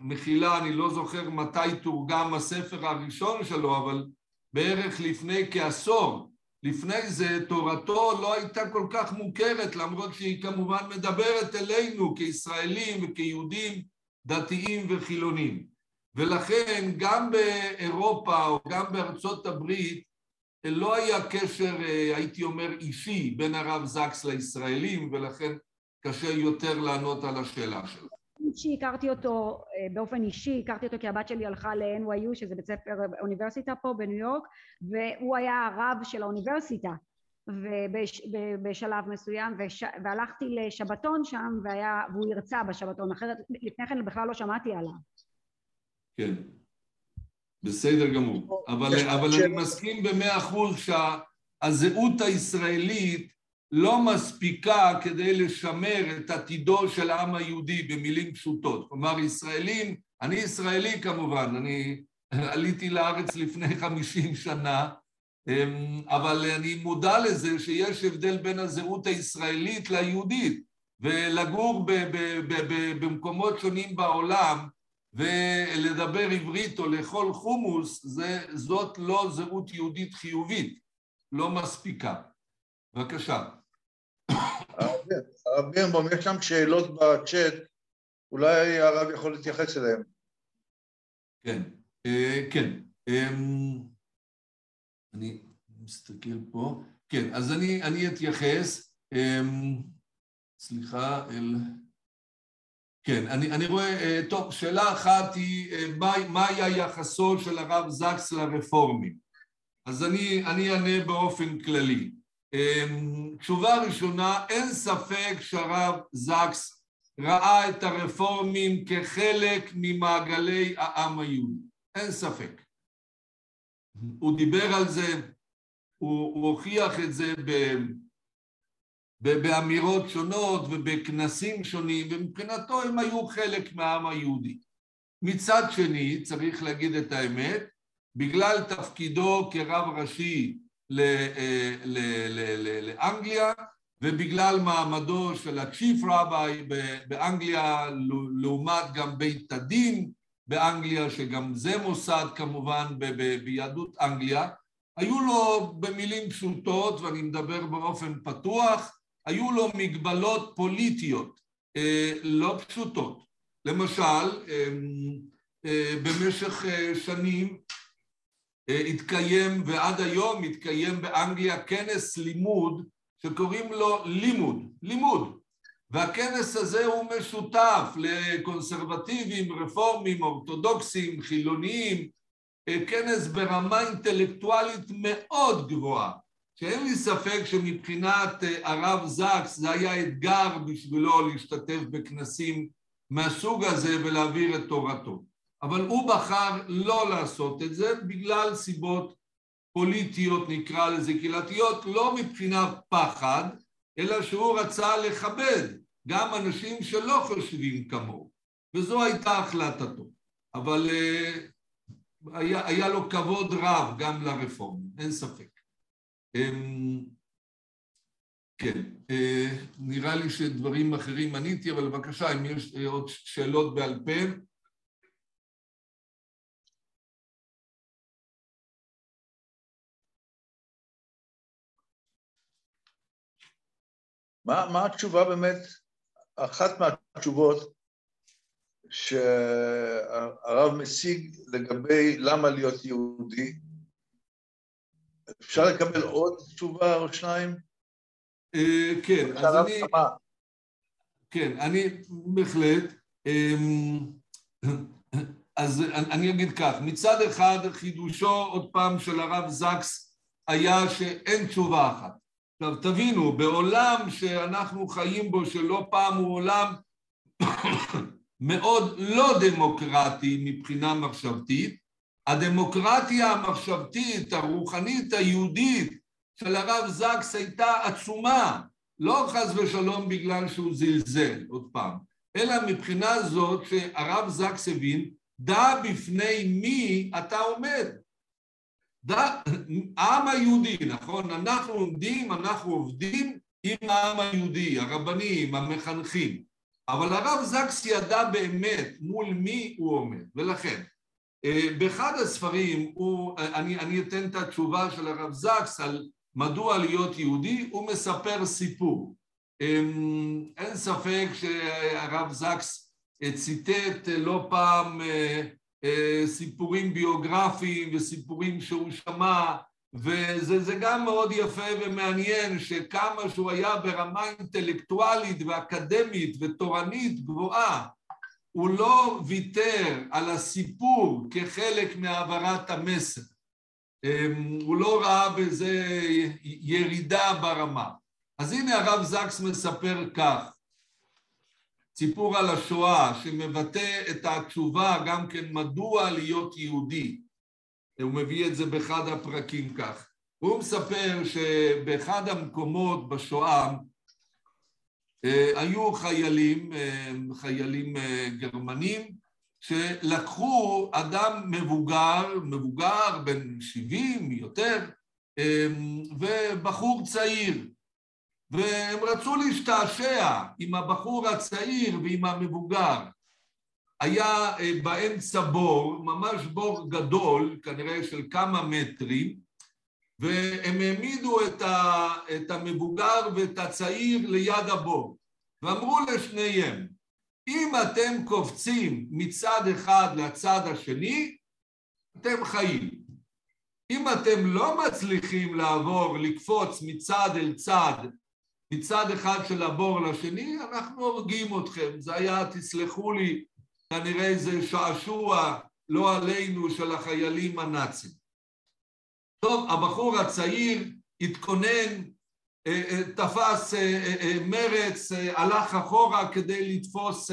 מחילה, אני לא זוכר מתי תורגם הספר הראשון שלו, אבל בערך לפני כעשור, לפני זה תורתו לא הייתה כל כך מוכרת למרות שהיא כמובן מדברת אלינו כישראלים וכיהודים דתיים וחילונים. ולכן גם באירופה או גם בארצות הברית לא היה קשר הייתי אומר אישי בין הרב זקס לישראלים ולכן קשה יותר לענות על השאלה שלו
אישי, הכרתי אותו אה, באופן אישי, הכרתי אותו כי הבת שלי הלכה ל-NYU שזה בית ספר אוניברסיטה פה בניו יורק והוא היה הרב של האוניברסיטה. בשלב מסוים וש... והלכתי לשבתון שם והיה... והוא הרצה בשבתון. אחרת לפני כן בכלל לא שמעתי עליו.
כן. בסדר גמור. אבל, אבל אני מסכים במאה אחוז שהזהות הישראלית לא מספיקה כדי לשמר את עתידו של העם היהודי במילים פשוטות. כלומר, ישראלים, אני ישראלי כמובן, אני עליתי לארץ לפני חמישים שנה, אמ, אבל אני מודע לזה שיש הבדל בין הזהות הישראלית ליהודית, ולגור במקומות שונים בעולם ולדבר עברית או לאכול חומוס, זה, זאת לא זהות יהודית חיובית, לא מספיקה. בבקשה.
הרב בירנבום, יש שם שאלות בצ'אט, אולי הרב יכול להתייחס אליהן.
כן, אה, כן. אמ, אני מסתכל פה. כן, אז אני, אני אתייחס. אמ, סליחה, אל... כן, אני, אני רואה, אה, טוב, שאלה אחת היא, אה, מה, מה היה יחסו של הרב זקס לרפורמים? אז אני, אני אענה באופן כללי. אמ, תשובה ראשונה, אין ספק שהרב זקס ראה את הרפורמים כחלק ממעגלי העם היהודי. אין ספק. הוא דיבר על זה, הוא, הוא הוכיח את זה ב, ב, באמירות שונות ובכנסים שונים, ומבחינתו הם היו חלק מהעם היהודי. מצד שני, צריך להגיד את האמת, בגלל תפקידו כרב ראשי לאנגליה, ובגלל מעמדו של הצ'יפ רביי באנגליה, לעומת גם בית הדין באנגליה, שגם זה מוסד כמובן ביהדות אנגליה, היו לו במילים פשוטות, ואני מדבר באופן פתוח, היו לו מגבלות פוליטיות אה, לא פשוטות. למשל, אה, במשך שנים התקיים, ועד היום מתקיים באנגליה כנס לימוד שקוראים לו לימוד, לימוד. והכנס הזה הוא משותף לקונסרבטיבים, רפורמים, אורתודוקסים, חילוניים, כנס ברמה אינטלקטואלית מאוד גבוהה, שאין לי ספק שמבחינת הרב זקס זה היה אתגר בשבילו להשתתף בכנסים מהסוג הזה ולהעביר את תורתו. אבל הוא בחר לא לעשות את זה בגלל סיבות פוליטיות נקרא לזה קהילתיות, לא מבחינת פחד, אלא שהוא רצה לכבד גם אנשים שלא חושבים כמוהו, וזו הייתה החלטתו. אבל uh, היה, היה לו כבוד רב גם לרפורמים, אין ספק. Um, כן, uh, נראה לי שדברים אחרים עניתי, אבל בבקשה, אם יש uh, עוד שאלות בעל פה.
מה, מה התשובה באמת, אחת מהתשובות שהרב משיג לגבי למה להיות יהודי? אפשר לקבל עוד תשובה או שניים?
אה, כן, אז אני... כן, אני בהחלט. אמ, אז אני אגיד כך, מצד אחד חידושו עוד פעם של הרב זקס היה שאין תשובה אחת. עכשיו תבינו, בעולם שאנחנו חיים בו שלא פעם הוא עולם מאוד לא דמוקרטי מבחינה מחשבתית, הדמוקרטיה המחשבתית, הרוחנית, היהודית של הרב זקס הייתה עצומה, לא חס ושלום בגלל שהוא זלזל, עוד פעם, אלא מבחינה זאת שהרב זקס הבין, דע בפני מי אתה עומד. העם היהודי, נכון? אנחנו עומדים, אנחנו עובדים עם העם היהודי, הרבנים, המחנכים. אבל הרב זקס ידע באמת מול מי הוא עומד, ולכן אה, באחד הספרים, הוא, אני, אני אתן את התשובה של הרב זקס על מדוע להיות יהודי, הוא מספר סיפור. אמ, אין ספק שהרב זקס ציטט לא פעם אה, אה, סיפורים ביוגרפיים וסיפורים שהוא שמע, וזה גם מאוד יפה ומעניין שכמה שהוא היה ברמה אינטלקטואלית ואקדמית ותורנית גבוהה, הוא לא ויתר על הסיפור כחלק מהעברת המסר. אמ, הוא לא ראה בזה ירידה ברמה. אז הנה הרב זקס מספר כך, סיפור על השואה שמבטא את התשובה גם כן מדוע להיות יהודי. הוא מביא את זה באחד הפרקים כך. הוא מספר שבאחד המקומות בשואה אה, היו חיילים, אה, חיילים אה, גרמנים, שלקחו אדם מבוגר, מבוגר בן 70 יותר, ובחור צעיר, והם רצו להשתעשע עם הבחור הצעיר ועם המבוגר. היה אה, באמצע בור, ממש בור גדול, כנראה של כמה מטרים, והם העמידו את, ה, את המבוגר ואת הצעיר ליד הבור, ואמרו לשניהם, אם אתם קופצים מצד אחד לצד השני, אתם חיים. אם אתם לא מצליחים לעבור, לקפוץ מצד אל צד מצד אחד של הבור לשני, אנחנו הורגים אתכם. זה היה, תסלחו לי, כנראה איזה שעשוע לא עלינו של החיילים הנאצים. טוב, הבחור הצעיר התכונן, אה, אה, תפס אה, מרץ, הלך אחורה כדי לתפוס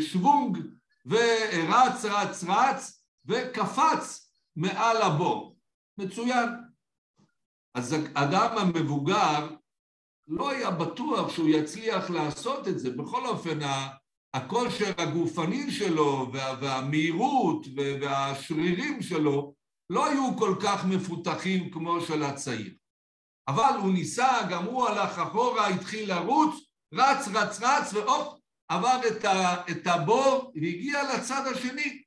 שוונג ורץ, רץ, רץ, וקפץ מעל הבור. מצוין. אז האדם המבוגר לא היה בטוח שהוא יצליח לעשות את זה. בכל אופן, הכושר הגופני שלו והמהירות והשרירים שלו לא היו כל כך מפותחים כמו של הצעיר. אבל הוא ניסה, גם הוא הלך אחורה, התחיל לרוץ, רץ, רץ, רץ, והופ, עבר את, ה, את הבור והגיע לצד השני.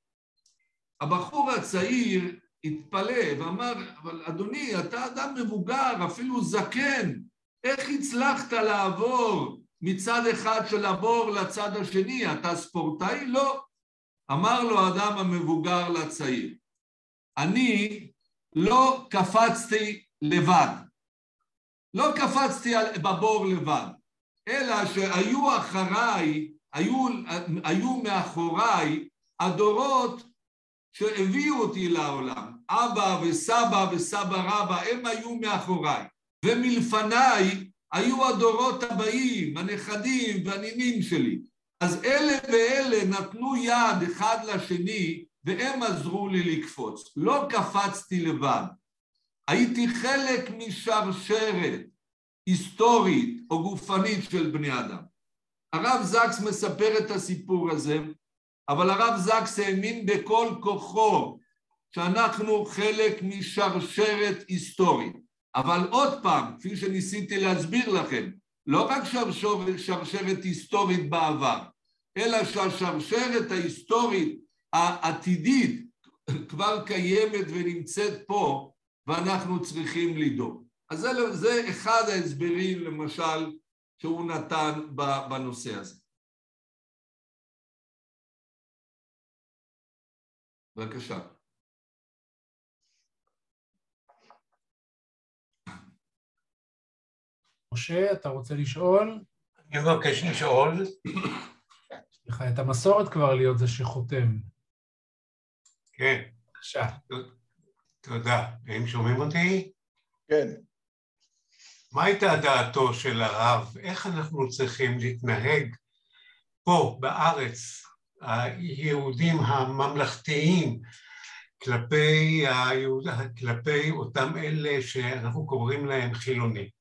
הבחור הצעיר התפלא ואמר, אבל אדוני, אתה אדם מבוגר, אפילו זקן, איך הצלחת לעבור מצד אחד של הבור לצד השני? אתה ספורטאי? לא. אמר לו האדם המבוגר לצעיר, אני לא קפצתי לבד. לא קפצתי בבור לבד, אלא שהיו אחריי, היו, היו מאחוריי הדורות שהביאו אותי לעולם. אבא וסבא וסבא רבא, הם היו מאחוריי. ומלפניי היו הדורות הבאים, הנכדים והנינים שלי. אז אלה ואלה נתנו יד אחד לשני והם עזרו לי לקפוץ. לא קפצתי לבד. הייתי חלק משרשרת היסטורית או גופנית של בני אדם. הרב זקס מספר את הסיפור הזה, אבל הרב זקס האמין בכל כוחו שאנחנו חלק משרשרת היסטורית. אבל עוד פעם, כפי שניסיתי להסביר לכם, לא רק שרשרת היסטורית בעבר, אלא שהשרשרת ההיסטורית העתידית כבר קיימת ונמצאת פה, ואנחנו צריכים לדאוג. אז זה, זה אחד ההסברים, למשל, שהוא נתן בנושא הזה. בבקשה.
משה, אתה רוצה לשאול?
אני מבקש לשאול.
יש לך את המסורת כבר להיות זה שחותם.
כן.
בבקשה.
תודה. האם שומעים אותי?
כן.
מה הייתה דעתו של הרב? איך אנחנו צריכים להתנהג פה, בארץ, היהודים הממלכתיים, כלפי, היהוד... כלפי אותם אלה שאנחנו קוראים להם חילונים?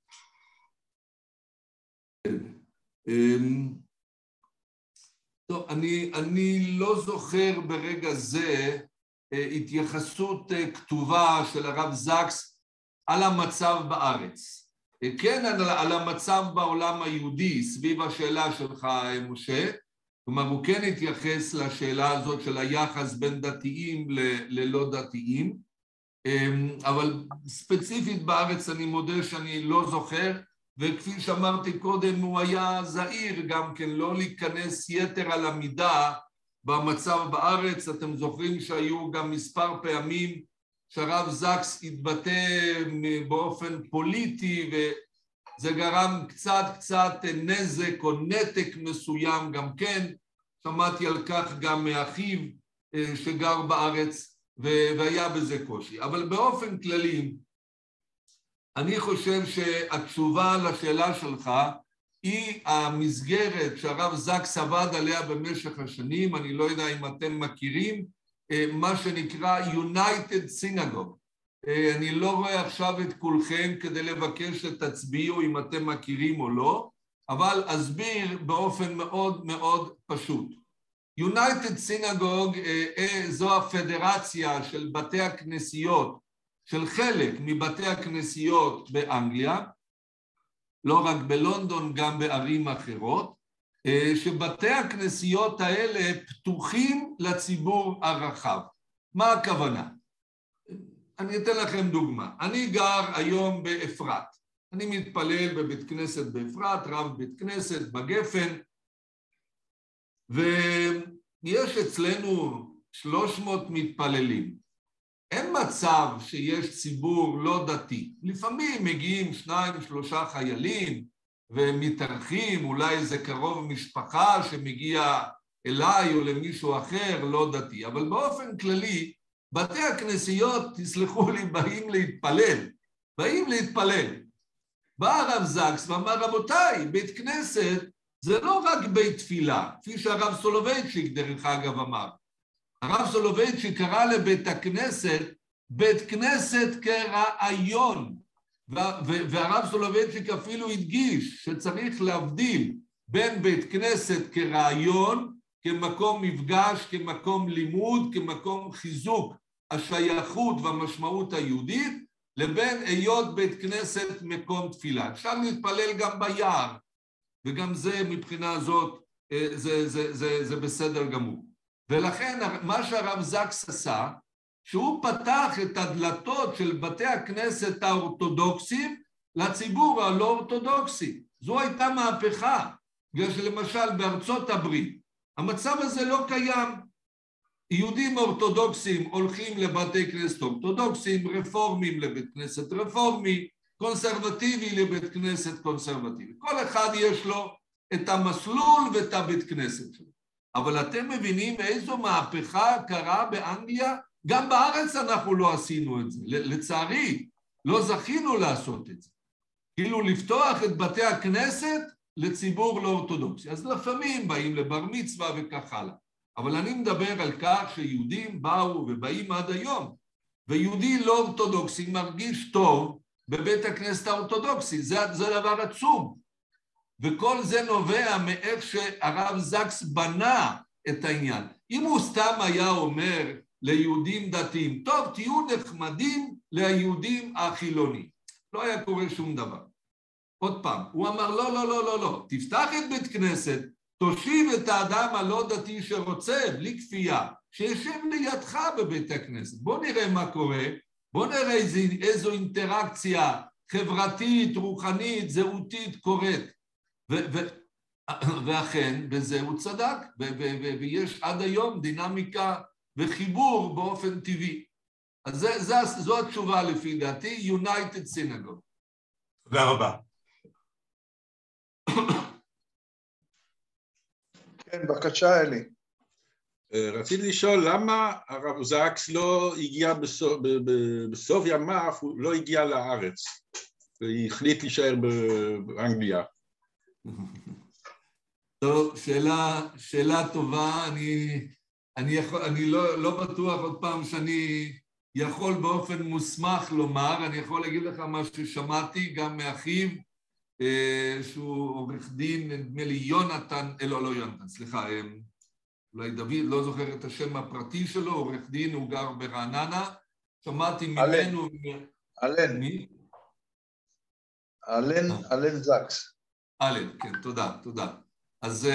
אמ, טוב, אני, אני לא זוכר ברגע זה אה, התייחסות אה, כתובה של הרב זקס על המצב בארץ. אה, כן על, על המצב בעולם היהודי סביב השאלה שלך, משה, כלומר הוא כן התייחס לשאלה הזאת של היחס בין דתיים ל, ללא דתיים, אמ, אבל ספציפית בארץ אני מודה שאני לא זוכר, וכפי שאמרתי קודם, הוא היה זהיר גם כן לא להיכנס יתר על המידה במצב בארץ. אתם זוכרים שהיו גם מספר פעמים שהרב זקס התבטא באופן פוליטי וזה גרם קצת קצת נזק או נתק מסוים גם כן. שמעתי על כך גם מאחיו אה, שגר בארץ והיה בזה קושי. אבל באופן כללי אני חושב שהתשובה לשאלה שלך היא המסגרת שהרב זקס עבד עליה במשך השנים, אני לא יודע אם אתם מכירים, אה, מה שנקרא United Synagogue. אה, אני לא רואה עכשיו את כולכם כדי לבקש שתצביעו אם אתם מכירים או לא, אבל אסביר באופן מאוד מאוד פשוט. United Synagogue אה, זו הפדרציה של בתי הכנסיות של חלק מבתי הכנסיות באנגליה, לא רק בלונדון, גם בערים אחרות, אה, שבתי הכנסיות האלה פתוחים לציבור הרחב. מה הכוונה? אני אתן לכם דוגמה. אני גר היום באפרת. אני מתפלל בבית כנסת באפרת, רב בית כנסת בגפן, ויש אצלנו 300 מתפללים. אין מצב שיש ציבור לא דתי. לפעמים מגיעים שניים, שלושה חיילים ומתארחים, אולי איזה קרוב משפחה שמגיע אליי או למישהו אחר לא דתי, אבל באופן כללי, בתי הכנסיות, תסלחו לי, באים להתפלל. באים להתפלל. בא הרב זקס ואמר, רבותיי, בית כנסת זה לא רק בית תפילה, כפי שהרב סולובייצ'יק דרך אגב אמר. הרב סולובייצ'יק קרא לבית הכנסת בית כנסת כרעיון, והרב סולובייצ'יק אפילו הדגיש שצריך להבדיל בין בית כנסת כרעיון, כמקום מפגש, כמקום לימוד, כמקום חיזוק השייכות והמשמעות היהודית, לבין היות בית כנסת מקום תפילה. אפשר להתפלל גם ביער, וגם זה מבחינה זאת, זה, זה, זה, זה, זה בסדר גמור. ולכן מה שהרב זקס עשה, שהוא פתח את הדלתות של בתי הכנסת האורתודוקסיים לציבור הלא אורתודוקסי. זו הייתה מהפכה, בגלל שלמשל בארצות הברית המצב הזה לא קיים. יהודים אורתודוקסים הולכים לבתי כנסת אורתודוקסיים, רפורמים לבית כנסת רפורמי, קונסרבטיבי לבית כנסת קונסרבטיבי. כל אחד יש לו את המסלול ואת הבית כנסת שלו. אבל אתם מבינים איזו מהפכה קרה באנגליה? גם בארץ אנחנו לא עשינו את זה. לצערי, לא זכינו לעשות את זה. כאילו לפתוח את בתי הכנסת לציבור לא אורתודוקסי. אז לפעמים באים לבר מצווה וכך הלאה. אבל אני מדבר על כך שיהודים באו ובאים עד היום, ויהודי לא אורתודוקסי מרגיש טוב בבית הכנסת האורתודוקסי, זה, זה דבר עצום. וכל זה נובע מאיך שהרב זקס בנה את העניין. אם הוא סתם היה אומר ליהודים דתיים, טוב, תהיו נחמדים ליהודים החילונים, לא היה קורה שום דבר. עוד פעם, הוא אמר, לא, לא, לא, לא, לא, תפתח את בית כנסת, תושיב את האדם הלא דתי שרוצה, בלי כפייה, שישב לידך בבית הכנסת. בוא נראה מה קורה, בוא נראה איזו, איזו אינטראקציה חברתית, רוחנית, זהותית קורית. ו- ו- ואכן, בזה הוא צדק, ו- ו- ויש עד היום דינמיקה וחיבור באופן טבעי. אז זה, זה, זו התשובה לפי דעתי, United Synagogue.
תודה רבה.
כן, בבקשה, אלי.
אה, רציתי לשאול למה הרב זקס לא הגיע בסוף, בסוף ימיו, הוא לא הגיע לארץ, והחליט להישאר באנגליה.
טוב, שאלה, שאלה טובה, אני, אני, יכול, אני לא, לא בטוח עוד פעם שאני יכול באופן מוסמך לומר, אני יכול להגיד לך מה ששמעתי גם מאחיו, אה, שהוא עורך דין, נדמה לי יונתן, אה, לא, לא יונתן, סליחה, אה, אולי דוד, לא זוכר את השם הפרטי שלו, עורך דין, הוא גר ברעננה, שמעתי ממנו...
אלן. אלן, אלן זקס.
אלן, כן, תודה, תודה. אז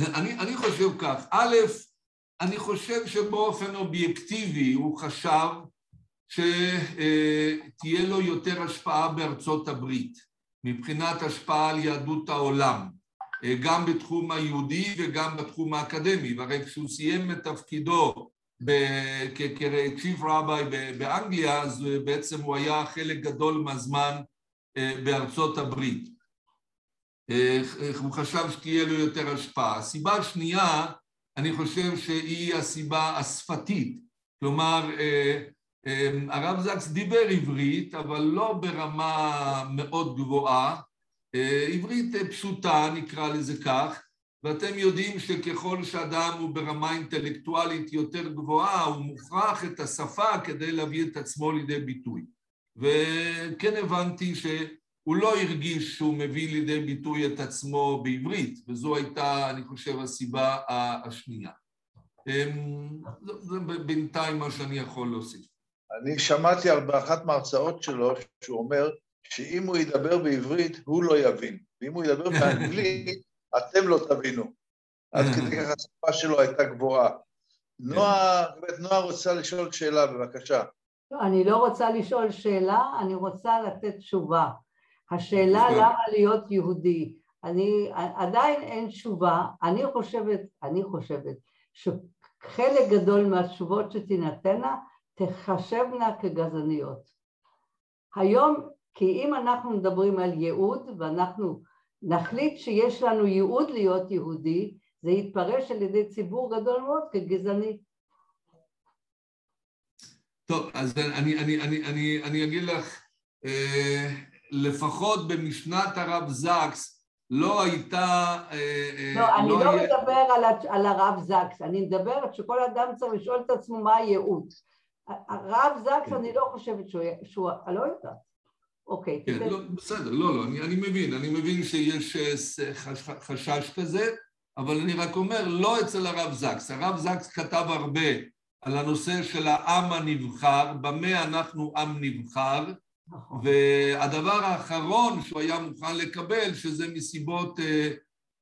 אני, אני חושב כך, א', אני חושב שבאופן אובייקטיבי הוא חשב שתהיה לו יותר השפעה בארצות הברית. מבחינת השפעה על יהדות העולם, גם בתחום היהודי וגם בתחום האקדמי, והרי כשהוא סיים את תפקידו כצ'יף רביי באנגליה, אז בעצם הוא היה חלק גדול מהזמן בארצות הברית. הוא חשב שתהיה לו יותר השפעה. הסיבה השנייה, אני חושב שהיא הסיבה השפתית, כלומר אמ, הרב זקס דיבר עברית, אבל לא ברמה מאוד גבוהה, אה, עברית פשוטה, נקרא לזה כך, ואתם יודעים שככל שאדם הוא ברמה אינטלקטואלית יותר גבוהה, הוא מוכרח את השפה כדי להביא את עצמו לידי ביטוי. וכן הבנתי שהוא לא הרגיש שהוא מביא לידי ביטוי את עצמו בעברית, וזו הייתה, אני חושב, הסיבה השנייה. אמ, זה בינתיים מה שאני יכול להוסיף.
אני שמעתי באחת מההרצאות שלו שהוא אומר שאם הוא ידבר בעברית, הוא לא יבין, ואם הוא ידבר באנגלית, אתם לא תבינו. עד כדי כך השפה שלו הייתה גבוהה. נועה, באמת, נועה רוצה לשאול שאלה, בבקשה.
לא, אני לא רוצה לשאול שאלה, אני רוצה לתת תשובה. השאלה למה להיות יהודי, אני, עדיין אין תשובה, אני חושבת, אני חושבת שחלק גדול מהתשובות שתינתנה תחשבנה כגזעניות. היום, כי אם אנחנו מדברים על ייעוד ואנחנו נחליט שיש לנו ייעוד להיות יהודי, זה יתפרש על ידי ציבור גדול מאוד כגזעני.
טוב, אז אני, אני, אני, אני, אני אגיד לך, אה, לפחות במשנת הרב זקס, לא הייתה...
לא, אני לא מדבר על הרב זקס, אני מדברת שכל אדם צריך לשאול את עצמו מה הייעוד. הרב זקס, אני לא חושבת שהוא... אני לא יודעת. אוקיי,
כן, לא, בסדר, לא, לא, אני, אני מבין, אני מבין שיש חשש כזה, אבל אני רק אומר, לא אצל הרב זקס. הרב זקס כתב הרבה על הנושא של העם הנבחר, במה אנחנו עם נבחר, נכון. והדבר האחרון שהוא היה מוכן לקבל, שזה מסיבות אה,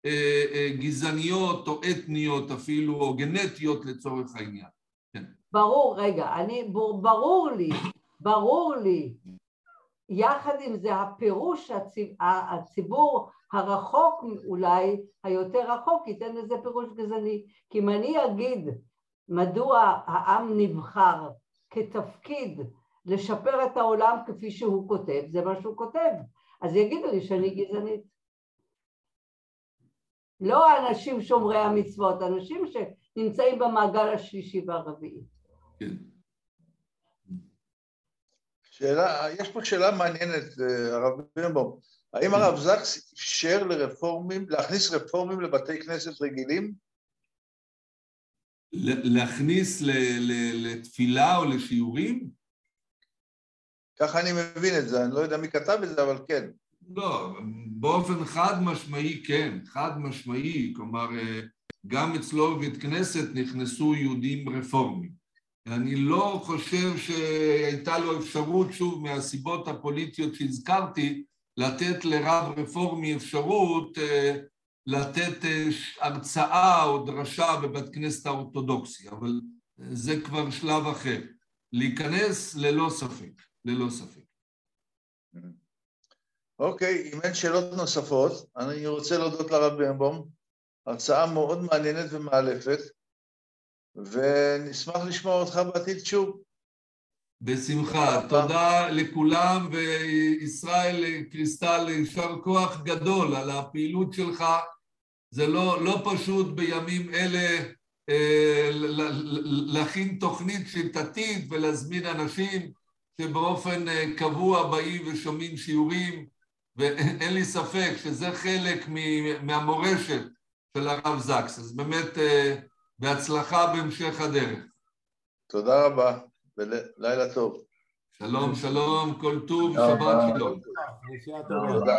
אה, אה, גזעניות או אתניות אפילו, או גנטיות לצורך העניין.
כן. ברור, רגע, אני, ברור לי, ברור לי, יחד עם זה הפירוש, הציבור הרחוק אולי, היותר רחוק, ייתן לזה פירוש גזעני. כי אם אני אגיד מדוע העם נבחר כתפקיד לשפר את העולם כפי שהוא כותב, זה מה שהוא כותב. אז יגידו לי שאני גזענית. לא האנשים שומרי המצוות, אנשים שנמצאים במעגל השלישי והרביעי. כן.
שאלה, יש פה שאלה מעניינת, הרב בירנבום. האם הרב זקס אפשר לרפורמים, להכניס רפורמים לבתי כנסת רגילים?
להכניס לתפילה או לשיעורים?
ככה אני מבין את זה, אני לא יודע מי כתב את זה, אבל כן.
לא, באופן חד משמעי כן, חד משמעי, כלומר גם אצלו בבית כנסת נכנסו יהודים רפורמים. אני לא חושב שהייתה לו אפשרות, שוב, מהסיבות הפוליטיות שהזכרתי, לתת לרב רפורמי אפשרות לתת הרצאה או דרשה בבית כנסת האורתודוקסי, אבל זה כבר שלב אחר. להיכנס ללא ספק. ללא ספק.
אוקיי, אם אין שאלות נוספות, אני רוצה להודות לרב בירנבום, הרצאה מאוד מעניינת ומאלפת, ונשמח לשמוע אותך בעתיד שוב.
בשמחה. תודה לכולם, וישראל קריסטל, יישר כוח גדול על הפעילות שלך. זה לא, לא פשוט בימים אלה אה, להכין תוכנית שיטתית ולהזמין אנשים. שבאופן אה, קבוע באים ושומעים שיעורים, ואין לי ספק שזה חלק מהמורשת של הרב זקס. אז באמת אה, בהצלחה בהמשך הדרך.
תודה רבה, ולילה טוב.
שלום, שלום, כל טוב, שבת שלום. תודה.